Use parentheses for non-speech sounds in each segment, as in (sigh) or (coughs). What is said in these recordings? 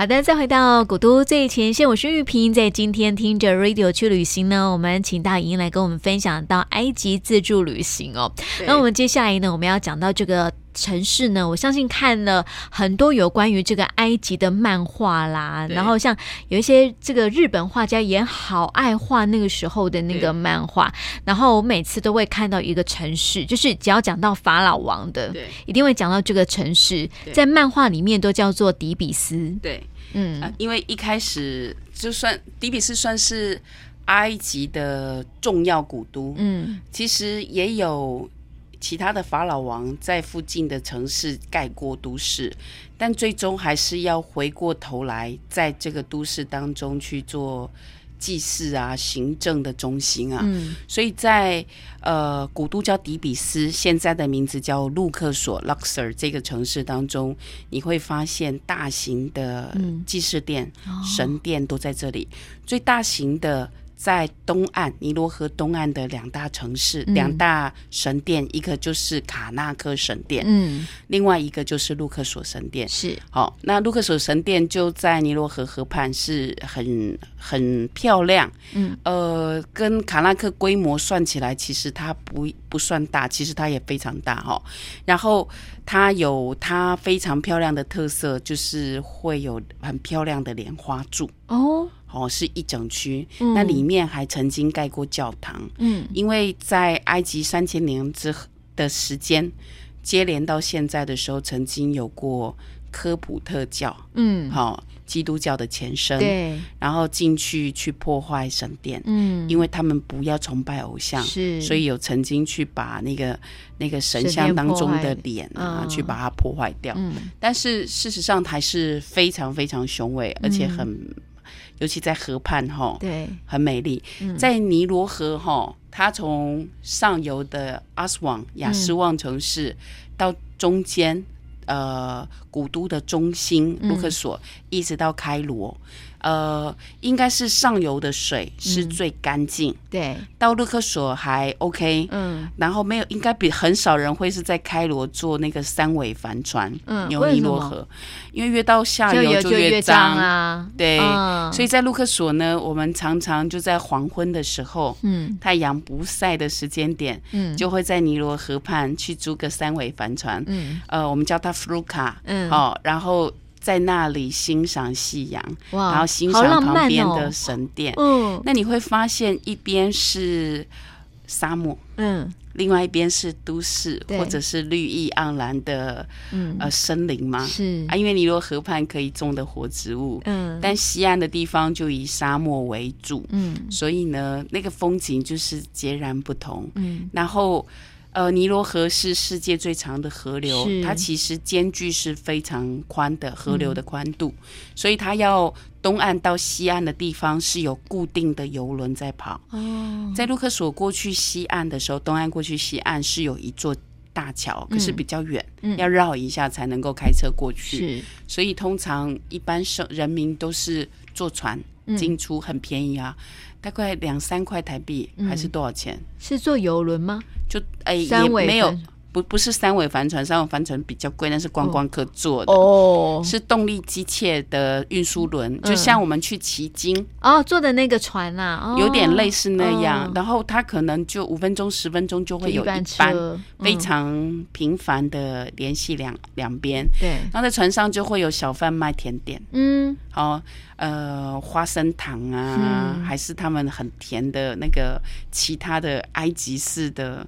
好的，再回到古都最前线，我是玉萍。在今天听着 Radio 去旅行呢，我们请大莹来跟我们分享到埃及自助旅行哦。那我们接下来呢，我们要讲到这个。城市呢，我相信看了很多有关于这个埃及的漫画啦，然后像有一些这个日本画家也好爱画那个时候的那个漫画，然后我每次都会看到一个城市，就是只要讲到法老王的，对，一定会讲到这个城市，在漫画里面都叫做底比斯，对，嗯、呃，因为一开始就算底比斯算是埃及的重要古都，嗯，其实也有。其他的法老王在附近的城市盖过都市，但最终还是要回过头来，在这个都市当中去做祭祀啊、行政的中心啊。嗯，所以在呃古都叫底比斯，现在的名字叫路克索 （Luxor） 这个城市当中，你会发现大型的祭祀殿、嗯、神殿都在这里，最大型的。在东岸尼罗河东岸的两大城市，嗯、两大神殿，一个就是卡纳克神殿，嗯，另外一个就是路克索神殿。是，好，那路克索神殿就在尼罗河河畔，是很很漂亮，嗯，呃，跟卡纳克规模算起来，其实它不不算大，其实它也非常大哈。然后它有它非常漂亮的特色，就是会有很漂亮的莲花柱哦。哦，是一整区，嗯，那里面还曾经盖过教堂。嗯，因为在埃及三千年之的时间接连到现在的时候，曾经有过科普特教。嗯，好，哦，基督教的前身。对，然后进去去破坏神殿。嗯，因为他们不要崇拜偶像，是，所以有曾经去把那个那个神像当中的脸啊，去把它破坏掉。嗯，但是事实上还是非常非常雄伟，而且很。尤其在河畔哈，对，很美丽。嗯、在尼罗河哈，它从上游的阿斯旺雅斯旺城市到中间，呃，古都的中心卢克索，一直到开罗。呃，应该是上游的水是最干净，嗯，对，到路克所还 OK，嗯，然后没有，应该比很少人会是在开罗坐那个三尾帆船，嗯，牛尼罗河，因为越到下游就越脏。啊，对，嗯，所以在路克所呢，我们常常就在黄昏的时候，嗯，太阳不晒的时间点，嗯，就会在尼罗河畔去租个三尾帆船，嗯，呃，我们叫它弗鲁卡，嗯，哦，然后。在那里欣赏夕阳，然后欣赏旁边的神殿。哦、嗯，那你会发现一边是沙漠，嗯，另外一边是都市，或者是绿意盎然的，嗯，呃，森林吗？是。啊，因为尼罗河畔可以种的活植物，嗯，但西岸的地方就以沙漠为主，嗯，所以呢，那个风景就是截然不同，嗯，然后。呃，尼罗河是世界最长的河流，它其实间距是非常宽的河流的宽度，嗯，所以它要东岸到西岸的地方是有固定的游轮在跑。哦，在路克索过去西岸的时候，东岸过去西岸是有一座大桥，可是比较远，嗯，要绕一下才能够开车过去。是，所以通常一般生人民都是坐船进出，很便宜啊。大概两三块台币，还是多少钱？嗯、是坐游轮吗？就哎，也没有。不不是三尾帆船，三尾帆船比较贵，那是观光客坐的。哦，是动力机械的运输轮，嗯，就像我们去骑鲸哦坐的那个船啊，哦，有点类似那样。哦，然后它可能就五分钟、十分钟就会有一班非常频繁的联系两两边。对，然后在船上就会有小贩卖甜点，嗯，好，呃，花生糖啊，嗯，还是他们很甜的那个其他的埃及式的。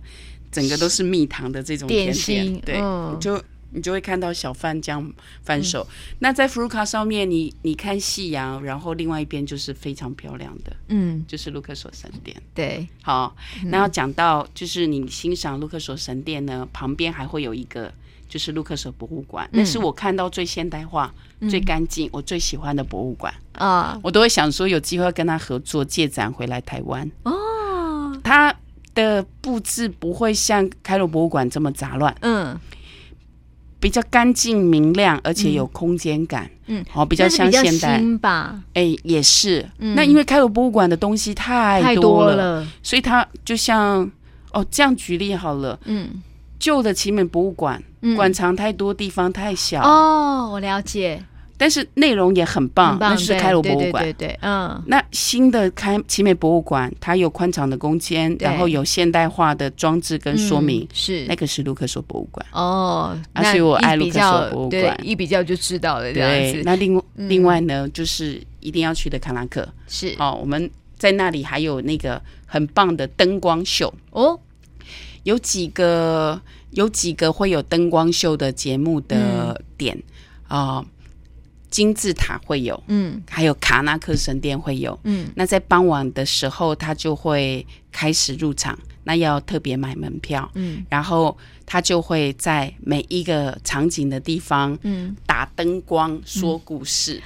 整个都是蜜糖的这种甜点，心对，就你就会看到小贩这样翻手。嗯、那在福鲁卡上面你，你你看夕阳，然后另外一边就是非常漂亮的，嗯，就是卢克索神殿。对，好，那要讲到就是你欣赏卢克索神殿呢，旁边还会有一个就是卢克索博物馆，那、嗯、是我看到最现代化、嗯、最干净、我最喜欢的博物馆。啊，我都会想说有机会跟他合作借展回来台湾。哦，他。的布置不会像开罗博物馆这么杂乱，嗯，比较干净明亮，而且有空间感，嗯，哦，比较像现代。吧，哎、欸，也是，嗯、那因为开罗博物馆的东西太多了，太多了，所以它就像哦，这样举例好了，嗯，旧的奇美博物馆，馆藏太多，地方太小，哦，我了解。但是内容也很棒，那是开罗博物馆，对对对，嗯。那新的开奇美博物馆，它有宽敞的空间，然后有现代化的装置跟说明，是那个是卢克索博物馆哦。所以我爱卢克索博物馆，一比较就知道了。对，那另另外呢，就是一定要去的卡拉克是哦，我们在那里还有那个很棒的灯光秀哦，有几个。有几个会有灯光秀的节目的点啊、嗯呃，金字塔会有，嗯，还有卡纳克神殿会有，嗯，那在傍晚的时候，他就会开始入场，那要特别买门票，嗯，然后他就会在每一个场景的地方，嗯，打灯光说故事，嗯、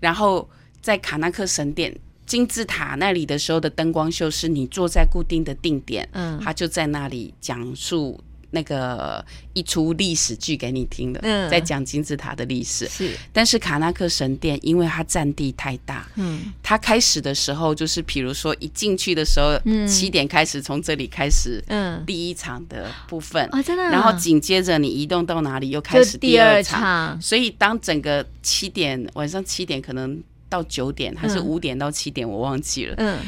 然后在卡纳克神殿金字塔那里的时候的灯光秀，是你坐在固定的定点，嗯，他就在那里讲述。那个一出历史剧给你听的，嗯，在讲金字塔的历史是。但是卡纳克神殿，因为它占地太大，嗯，它开始的时候就是，比如说一进去的时候，嗯，七点开始从这里开始，嗯，第一场的部分啊，真的。然后紧接着你移动到哪里，又开始第二场。所以当整个七点晚上七点可能到九点，还是五点到七点，我忘记了，嗯。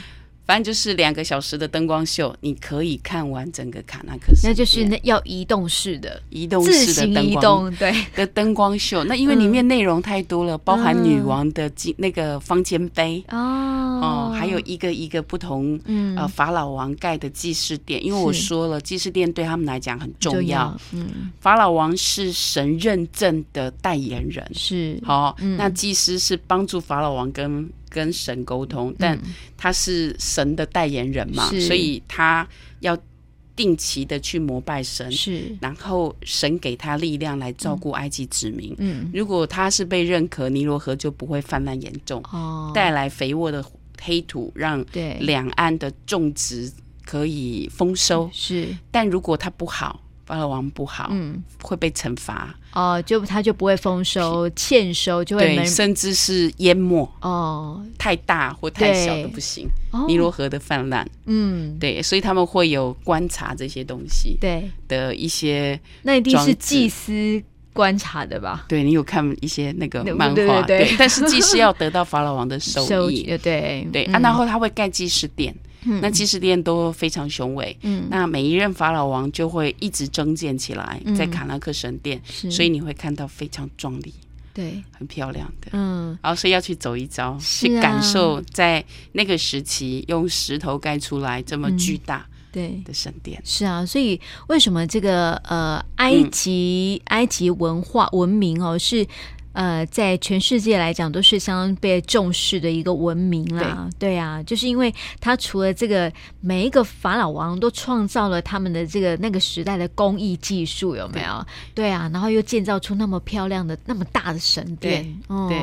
反正就是两个小时的灯光秀，你可以看完整个卡纳克斯。那就是那要移动式的，移动式的灯光，对的灯光秀。那因为里面内容太多了，嗯、包含女王的那个方尖碑哦，哦，还有一个一个不同、嗯、呃法老王盖的祭祀殿。因为我说了，祭祀殿对他们来讲很重要。嗯，法老王是神认证的代言人，是好、哦嗯。那祭司是帮助法老王跟。跟神沟通，但他是神的代言人嘛，嗯、所以他要定期的去膜拜神，是，然后神给他力量来照顾埃及子民。嗯，如果他是被认可，尼罗河就不会泛滥严重，哦，带来肥沃的黑土，让两岸的种植可以丰收。是，但如果他不好。法老王不好，嗯，会被惩罚。哦，就他就不会丰收，欠收就会对，甚至是淹没。哦，太大或太小都不行，尼罗河的泛滥，嗯，对，所以他们会有观察这些东西，对。的一些，那一定是祭司观察的吧？对，你有看一些那个漫画，对，但是祭司要得到法老王的收益，(laughs) 对对，然后他会盖祭司殿。那祭祀殿都非常雄伟，嗯，那每一任法老王就会一直增建起来，嗯、在卡纳克神殿，所以你会看到非常壮丽，对，很漂亮的，嗯，然后所以要去走一遭，去感受在那个时期用石头盖出来这么巨大对。的神殿，是啊，所以为什么这个呃埃及、嗯、埃及文化文明哦是。呃，在全世界来讲，都是相当被重视的一个文明啦。对，对啊，就是因为他除了这个，每一个法老王都创造了他们的这个那个时代的工艺技术，有没有？对，对啊，然后又建造出那么漂亮的、那么大的神殿。对，哦、对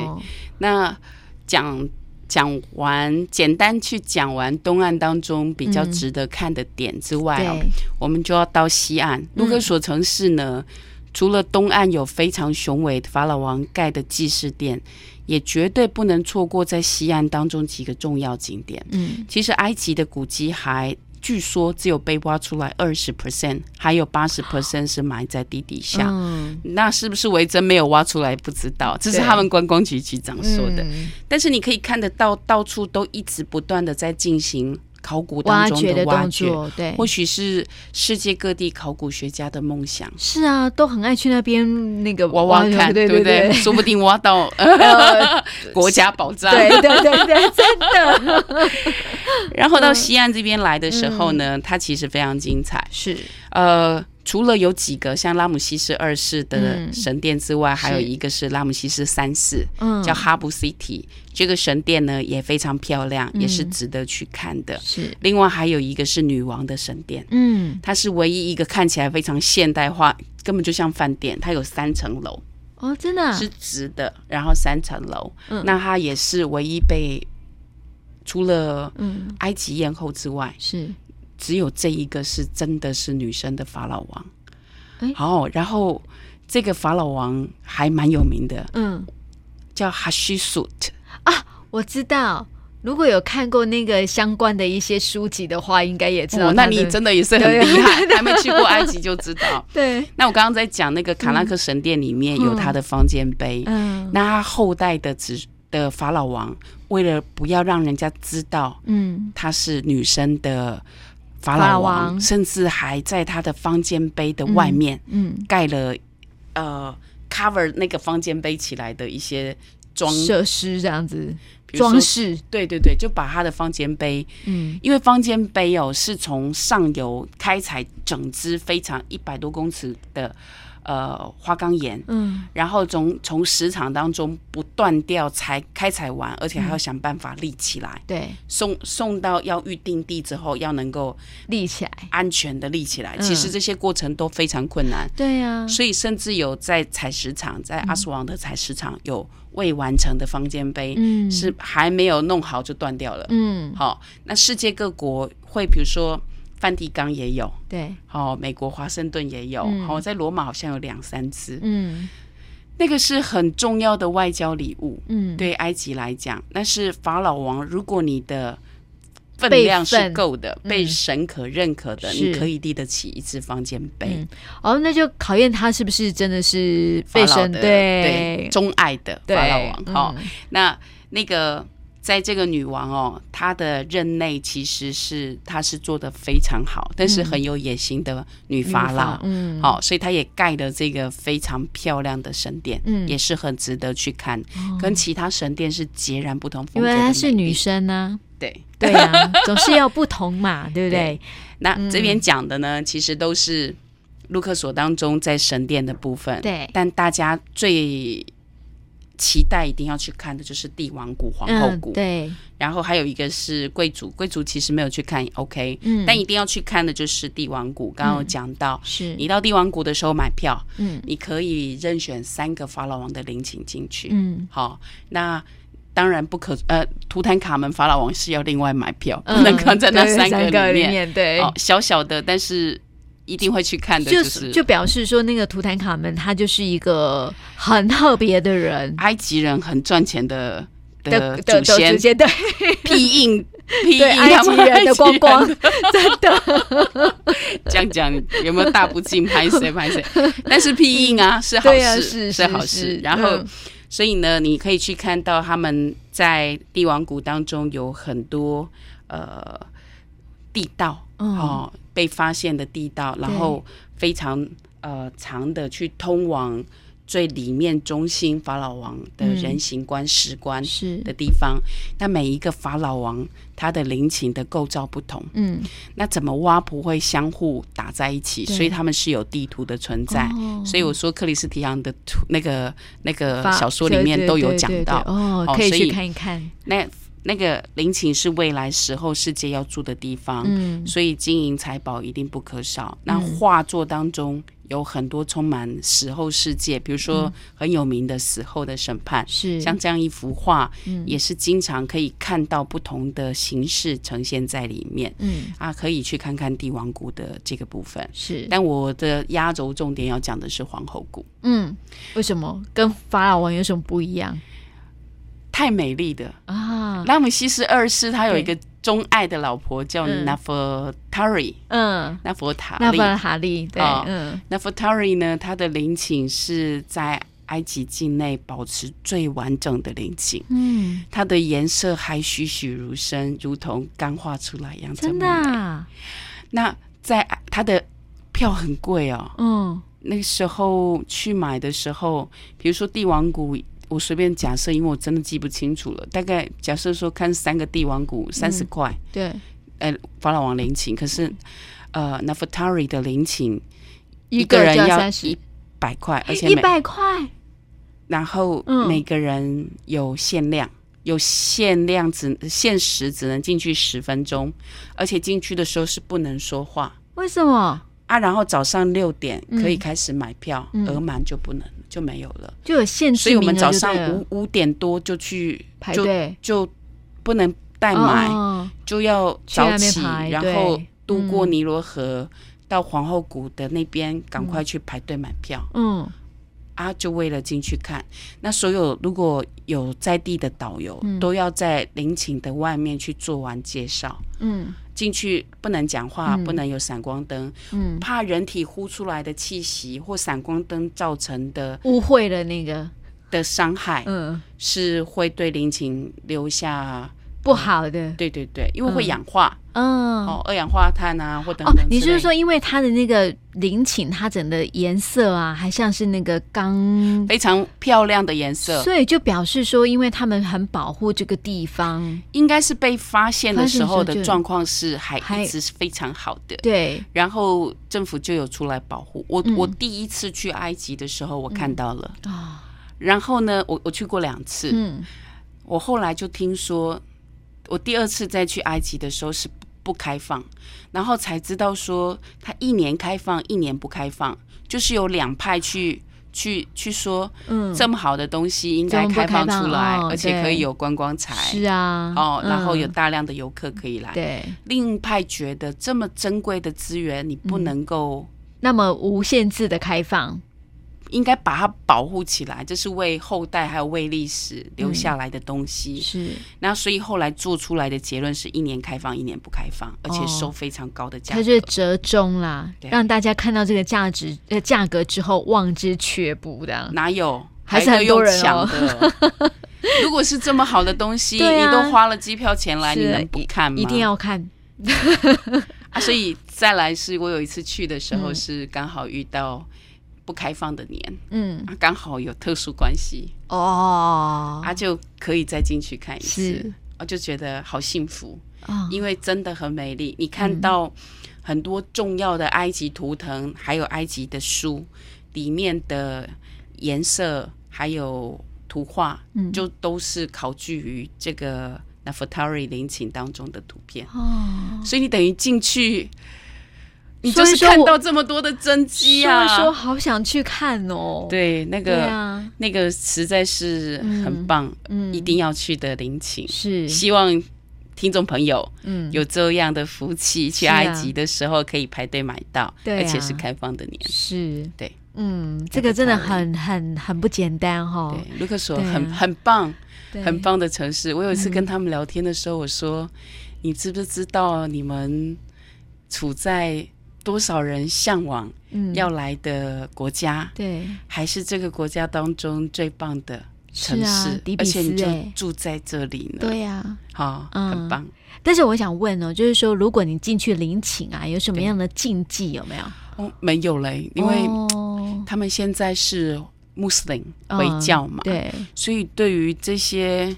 那讲讲完，简单去讲完东岸当中比较值得看的点之外，哦，我们就要到西岸，卢克索城市呢。嗯除了东岸有非常雄伟的法老王盖的祭祀殿，也绝对不能错过在西岸当中几个重要景点。嗯，其实埃及的古迹还据说只有被挖出来二十 percent，还有八十 percent 是埋在地底下。嗯，那是不是维珍没有挖出来？不知道，这是他们观光局局长说的。嗯。但是你可以看得到，到处都一直不断的在进行。考古当中的挖掘，对，或许是世界各地考古学家的梦想。是啊，都很爱去那边那个挖挖看，对不对，对？说不定挖到、(laughs) 呃、(laughs) 国家宝藏。对对对对，真的。(laughs) 然后到西岸这边来的时候呢，嗯、它其实非常精彩。是，呃。除了有几个像拉姆西斯二世的神殿之外，嗯、还有一个是拉姆西斯三世，嗯、叫哈布 City。这个神殿呢也非常漂亮，嗯，也是值得去看的。是，另外还有一个是女王的神殿，嗯，它是唯一一个看起来非常现代化，根本就像饭店。它有三层楼，哦，真的，啊，是直的，然后三层楼。嗯，那它也是唯一被除了埃及艳后之外，是。只有这一个是真的是女生的法老王，好、欸，然后这个法老王还蛮有名的，嗯，叫哈希苏特啊，我知道，如果有看过那个相关的一些书籍的话，应该也知道。那你真的也是很厉害，还没去过埃及就知道。(laughs) 对。那我刚刚在讲那个卡拉克神殿里面有他的方尖碑，嗯，那他后代的子的法老王为了不要让人家知道，嗯，他是女生的法老王，甚至还在他的方尖碑的外面，嗯，盖了呃 cover 那个方尖碑起来的一些装设施，这样子。装饰，对对对，就把他的方尖碑，嗯，因为方尖碑哦是从上游开采整支非常一百多公尺的呃花岗岩，嗯，然后从从石场当中不断掉才开采完，而且还要想办法立起来，对、嗯，送送到要预定地之后，要能够立起来，安全的立起来，其实这些过程都非常困难，对呀，所以甚至有在采石场，在阿斯旺的采石场有。未完成的方尖碑，嗯，是还没有弄好就断掉了，嗯，好，那世界各国会，比如说梵蒂冈也有，对，好，美国华盛顿也有，好，在罗马好像有两三只，嗯，那个是很重要的外交礼物，嗯，对埃及来讲，那是法老王，如果你的。分量是够的，被神可认可的，你可以立得起一只方尖碑。哦，那就考验他是不是真的是被神对。对钟爱的法老王。好，那那个在这个女王哦，她的任内其实是她是做的非常好，但是很有野心的女法老。嗯，好，所以她也盖了这个非常漂亮的神殿，嗯，也是很值得去看，跟其他神殿是截然不同风格。因为她是女生呢。对对呀、啊，(laughs) 总是要不同嘛，对不对？对，那这边讲的呢，嗯、其实都是路克索当中在神殿的部分。对，但大家最期待一定要去看的就是帝王谷、皇后谷。嗯、对，然后还有一个是贵族，贵族其实没有去看，OK。嗯，但一定要去看的就是帝王谷。刚刚有讲到，是你到帝王谷的时候买票，嗯，你可以任选三个法老王的陵寝进去。嗯，好，那。当然不可，呃，图坦卡门法老王是要另外买票，不能看在那三个里面。对，哦，小小的，但是一定会去看的，就是就表示说，那个图坦卡门他就是一个很特别的人，埃及人很赚钱的的祖先，对，(laughs) 庇荫 (laughs) 庇荫埃及人的光光，(laughs) 真的。这样讲有没有大不敬？拍谁拍谁？但是庇荫啊，是好事，是好事。然后。所以呢，你可以去看到他们在帝王谷当中有很多呃地道，嗯、哦，被发现的地道，然后非常呃长的去通往。最里面中心法老王的人形棺、石棺是的地方，那每一个法老王他的陵寝的构造不同，嗯，那怎么挖不会相互打在一起？所以他们是有地图的存在。所以我说克里斯提昂的图那个那个小说里面都有讲到哦，可以去看一看。那那个陵寝是未来死后世界要住的地方，嗯，所以金银财宝一定不可少。那画作当中。有很多充满死后世界，比如说很有名的死后的审判，是、嗯、像这样一幅画，嗯、也是经常可以看到不同的形式呈现在里面。嗯啊，可以去看看帝王谷的这个部分。是，但我的压轴重点要讲的是皇后谷。嗯，为什么跟法老王有什么不一样？太美丽的。啊！拉姆西斯二世他有一个钟爱的老婆叫纳芙塔里，嗯，纳芙塔利，纳芙塔利，对，嗯，纳芙塔利呢，他的陵寝是在埃及境内保持最完整的陵寝，嗯，它的颜色还栩栩如生，如同刚画出来一样，真的啊。那在他的票很贵哦，嗯，那时候去买的时候，比如说帝王谷。我随便假设，因为我真的记不清楚了。大概假设说看三个帝王谷三十块，对，呃，法老王陵寝，可是呃，Nefertari 的陵寝一个人要一百块，而且一百块，然后每个人有限量，有限量只限时只能进去十分钟，而且进去的时候是不能说话。为什么啊？然后早上六点可以开始买票，额满就不能。就没有了，就有限制，所以我们早上五五点多就去排队，就不能代买，哦、就要早起，然后渡过尼罗河、嗯、到皇后谷的那边，赶快去排队买票。嗯，啊，就为了进去看。那所有如果有在地的导游，嗯、都要在陵寝的外面去做完介绍。嗯，进去不能讲话，嗯、不能有闪光灯。嗯，怕人体呼出来的气息或闪光灯造成的污秽的那个。的伤害，嗯，是会对陵寝留下。不好的，对对对，因为会氧化，嗯，哦，二氧化碳啊，或等等。哦，你就是说，因为它的那个陵寝，它整个颜色啊，还像是那个钢，非常漂亮的颜色，所以就表示说，因为他们很保护这个地方，应该是被发现的时候的状况是还一直是非常好的，对。然后政府就有出来保护我。我第一次去埃及的时候，我看到了啊。然后呢，我我去过两次，嗯，我后来就听说。我第二次再去埃及的时候是不开放，然后才知道说他一年开放，一年不开放，就是有两派去去去说，嗯，这么好的东西应该开放出来，而且可以有观光财，是啊，哦，然后有大量的游客可以来。对，另一派觉得这么珍贵的资源，你不能够那么无限制的开放。应该把它保护起来，这是为后代还有为历史留下来的东西。嗯、是，那所以后来做出来的结论是一年开放，一年不开放，而且收非常高的价格。它就是折中啦，对让大家看到这个价值呃价格之后望之却步的。哪有？还是很多人抢的。(laughs) 如果是这么好的东西，啊、你都花了机票钱来，你能不看吗？一定要看。(laughs) 啊，所以再来是我有一次去的时候是刚好遇到。不开放的年，嗯，刚好有特殊关系。哦，啊，就可以再进去看一次，我就觉得好幸福，因为真的很美丽。你看到很多重要的埃及图腾，还有埃及的书里面的颜色，还有图画，就都是考据于这个 Nefertari 陵寝当中的图片。哦，所以你等于进去。你就是看到这么多的真迹啊！说，说好想去看哦。对，那个、啊、那个实在是很棒，嗯，一定要去的陵寝。是，希望听众朋友，嗯，有这样的福气，去埃及的时候可以排队买到，而且是开放的年。是，对，嗯，这个真的很很很不简单哈、哦。对，卢克索很很棒，很棒的城市。我有一次跟他们聊天的时候，我说：“嗯、你知不知道你们处在？”多少人向往要来的国家？嗯、对，还是这个国家当中最棒的城市，而且你就住在这里呢。对呀、啊，好、很棒。但是我想问哦，就是说，如果你进去领寝啊，有什么样的禁忌？有没有？哦，没有嘞，因为他们现在是穆斯林回教嘛，嗯、对，所以对于这些。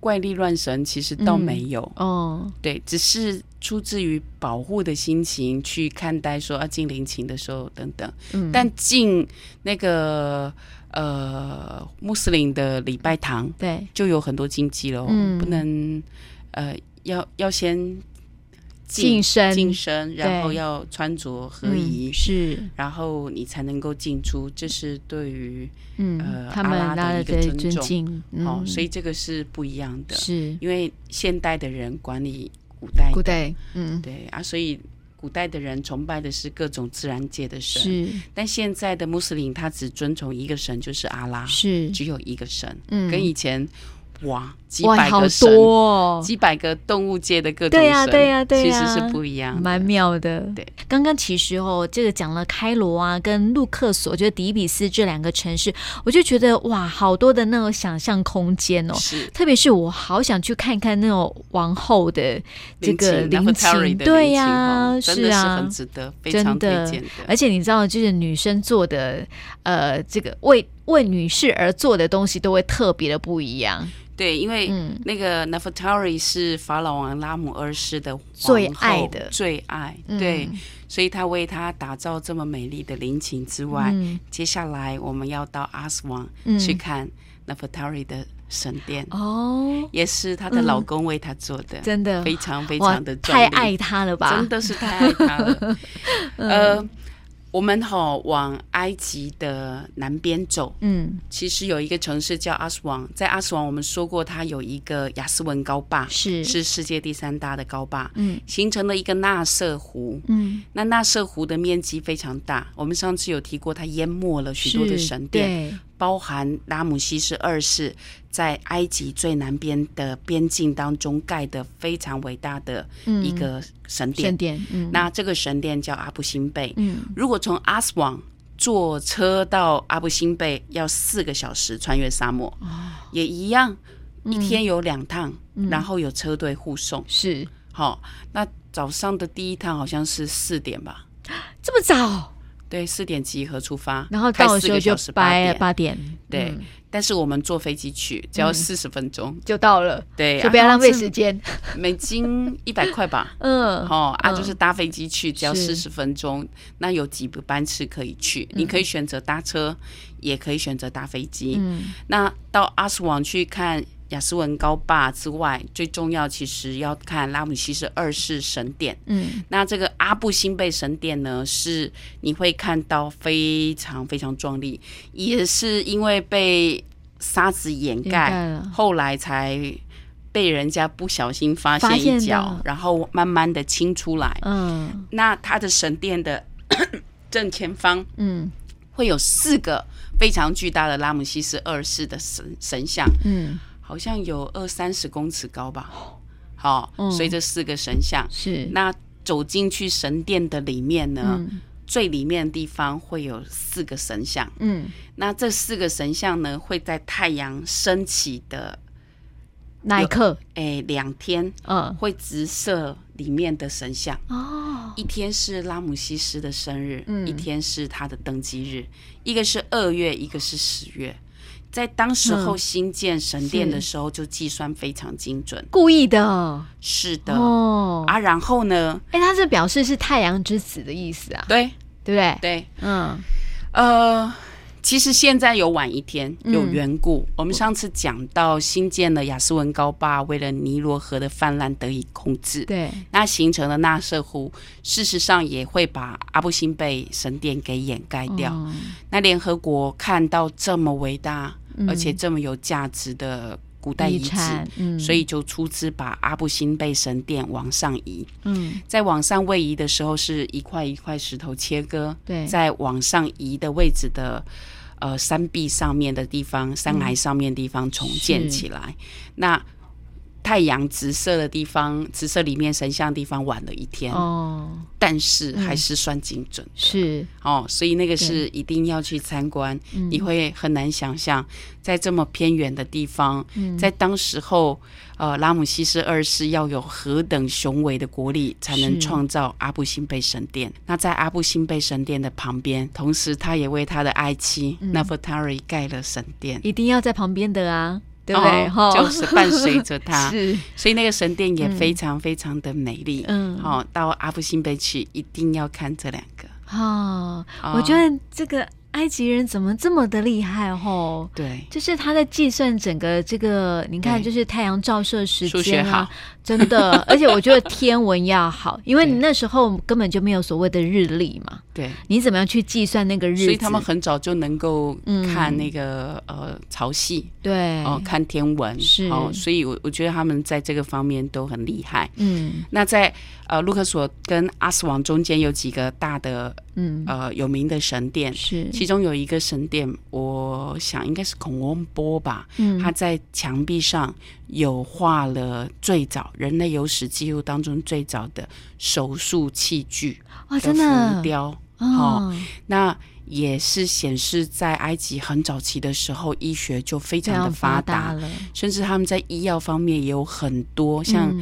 怪力乱神其实倒没有，嗯、哦，对，只是出自于保护的心情去看待说要进陵寝的时候等等，嗯，但进那个呃穆斯林的礼拜堂，对，就有很多禁忌了，嗯，不能呃要要先。净身，净身，然后要穿着合宜，是，然后你才能够进出，这是对于嗯呃阿拉的一个尊重，哦，所以这个是不一样的，是。因为现代的人管理古代，古代，嗯，对啊，所以古代的人崇拜的是各种自然界的神，是，但现在的穆斯林他只遵从一个神，就是阿拉，是，只有一个神，嗯，跟以前。哇，几百个神，哦、几百个动物界的各种神，对呀、啊，对呀、啊，对呀、啊，其实是不一样，蛮妙的。对，刚刚其实哦，这个讲了开罗啊，跟路克索，就是底比斯这两个城市，我就觉得哇，好多的那种想象空间哦。是，特别是我好想去看看那种王后的这个陵寝，对呀、啊，是啊，很值得，非常推荐的。而且你知道，就是女生做的，呃，这个为为女士而做的东西，都会特别的不一样。对，因为那个 Nefertari 是法老王拉姆二世的最爱的。最爱，对，嗯、所以他为他打造这么美丽的陵寝之外，嗯、接下来我们要到阿斯旺去看 Nefertari 的神殿。哦，也是她的老公为她做的，真的。非常非常的太爱她了吧，真的是太爱她了，(laughs) (laughs) 呃。我们哈往埃及的南边走，嗯，其实有一个城市叫阿斯王，在阿斯王我们说过，它有一个亚斯文高坝，是。是世界第三大的高坝，嗯，形成了一个纳瑟湖，嗯，那纳瑟湖的面积非常大，我们上次有提过，它淹没了许多的神殿。包含拉姆西斯二世在埃及最南边的边境当中盖的非常伟大的一个神殿。嗯、神殿，嗯，那这个神殿叫阿布辛贝。嗯，如果从阿斯旺坐车到阿布辛贝要四个小时，穿越沙漠，哦、也一样，一天有两趟，嗯、然后有车队护送。是，好，那早上的第一趟好像是四点吧？这么早？对，四点集合出发，然后到的时候就八点。八点，对。嗯、但是我们坐飞机去，只要四十分钟、嗯、就到了。对，就不要浪费时间。美金一百块吧。(laughs) 嗯。哦，啊，就是搭飞机去，只要四十分钟。那有几个班次可以去？嗯、你可以选择搭车，也可以选择搭飞机。嗯。那到阿斯旺去看。亚斯文高坝之外，最重要其实要看拉姆西斯二世神殿。嗯，那这个阿布辛贝神殿呢，是你会看到非常非常壮丽，也是因为被沙子掩盖，后来才被人家不小心发现一角，然后慢慢的清出来。嗯，那它的神殿的 (coughs) 正前方，嗯，会有四个非常巨大的拉姆西斯二世的神神像。嗯。好像有二三十公尺高吧，好，所以这四个神像。是。那走进去神殿的里面呢，嗯、最里面的地方会有四个神像，嗯，那这四个神像呢会在太阳升起的那一刻，哎，两天，嗯，会直射里面的神像。哦，一天是拉姆西斯的生日，嗯，一天是他的登基日，一个是二月，一个是十月。在当时候新建神殿的时候，就计算非常精准，故意的，是的。哦。啊，然后呢？哎，他这表示是太阳之子的意思啊，对，对不对？对，嗯，呃。其实现在有晚一天，有缘故。嗯、我们上次讲到新建的雅斯文高坝，为了尼罗河的泛滥得以控制，对，那形成的纳瑟湖，事实上也会把阿布辛贝神殿给掩盖掉。嗯、那联合国看到这么伟大，嗯、而且这么有价值的古代遗址，嗯、所以就出资把阿布辛贝神殿往上移。嗯，在往上位移的时候，是一块一块石头切割，对，在往上移的位置的。呃，山壁上面的地方，山崖上面的地方重建起来。嗯、那太阳直射的地方，直射里面神像的地方晚了一天哦，但是还是算精准、嗯。是哦，所以那个是一定要去参观。你会很难想象，在这么偏远的地方，嗯、在当时候。呃，拉姆西斯二世要有何等雄伟的国力，才能创造阿布辛贝神殿？那在阿布辛贝神殿的旁边，同时他也为他的爱妻纳芙塔瑞盖了神殿，一定要在旁边的啊，对不对？哦、就是伴随着它，(laughs) 是所以那个神殿也非常非常的美丽。嗯，好，到阿布辛贝去一定要看这两个。哦，哦我觉得这个。埃及人怎么这么的厉害哦？对，就是他在计算整个这个，你看，就是太阳照射时间啊，真的，(laughs) 而且我觉得天文要好，因为你那时候根本就没有所谓的日历嘛。对，你怎么样去计算那个日子？所以他们很早就能够看那个呃潮汐，对，哦，看天文是。哦，所以我我觉得他们在这个方面都很厉害。嗯，那在呃卢克索跟阿斯王中间有几个大的嗯。呃有名的神殿是。其中有一个神殿，我想应该是孔翁波吧。嗯，他在墙壁上有画了最早人类有史记录当中最早的手术器具真的浮雕。哦，那也是显示在埃及很早期的时候，医学就非常的发达了，甚至他们在医药方面也有很多像。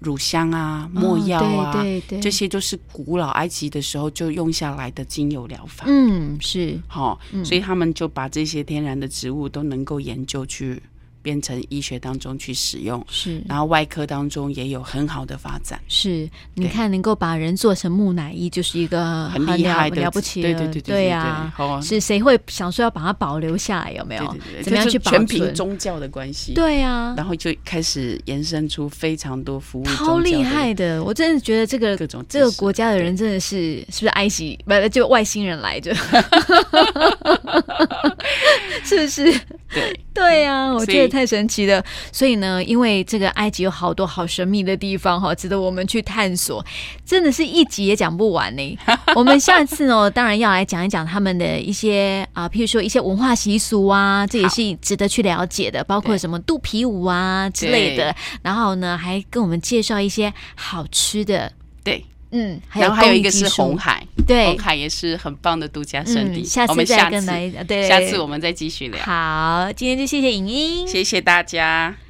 乳香啊，没药啊，哦、对对对，这些都是古老埃及的时候就用下来的精油疗法。嗯，是，好、哦，嗯、所以他们就把这些天然的植物都能够研究去变成医学当中去使用，是，然后外科当中也有很好的发展。是，你看能够把人做成木乃伊，就是一个很厉害的了不起，对对对对呀。是谁会想说要把它保留下来？有没有？怎么样去保存？全凭宗教的关系。对呀，然后就开始延伸出非常多服务，超厉害的！我真的觉得这个各种这个国家的人真的是是不是埃及不就外星人来着？(laughs) (laughs) 是不是？对 (laughs) 对呀、啊，我觉得太神奇了。所以呢，因为这个埃及有好多好神秘的地方哈，值得我们去探索，真的是一集也讲不完呢。(laughs) 我们下次呢，当然要来讲一讲他们的一些啊，譬如说一些文化习俗啊，这也是值得去了解的，包括什么肚皮舞啊之类的。然后呢，还跟我们介绍一些好吃的。对。嗯，然后还有一个是红海，对，红海也是很棒的度假胜地。嗯、下次再跟来，对，下次我们再继续聊。好，今天就谢谢影音，谢谢大家。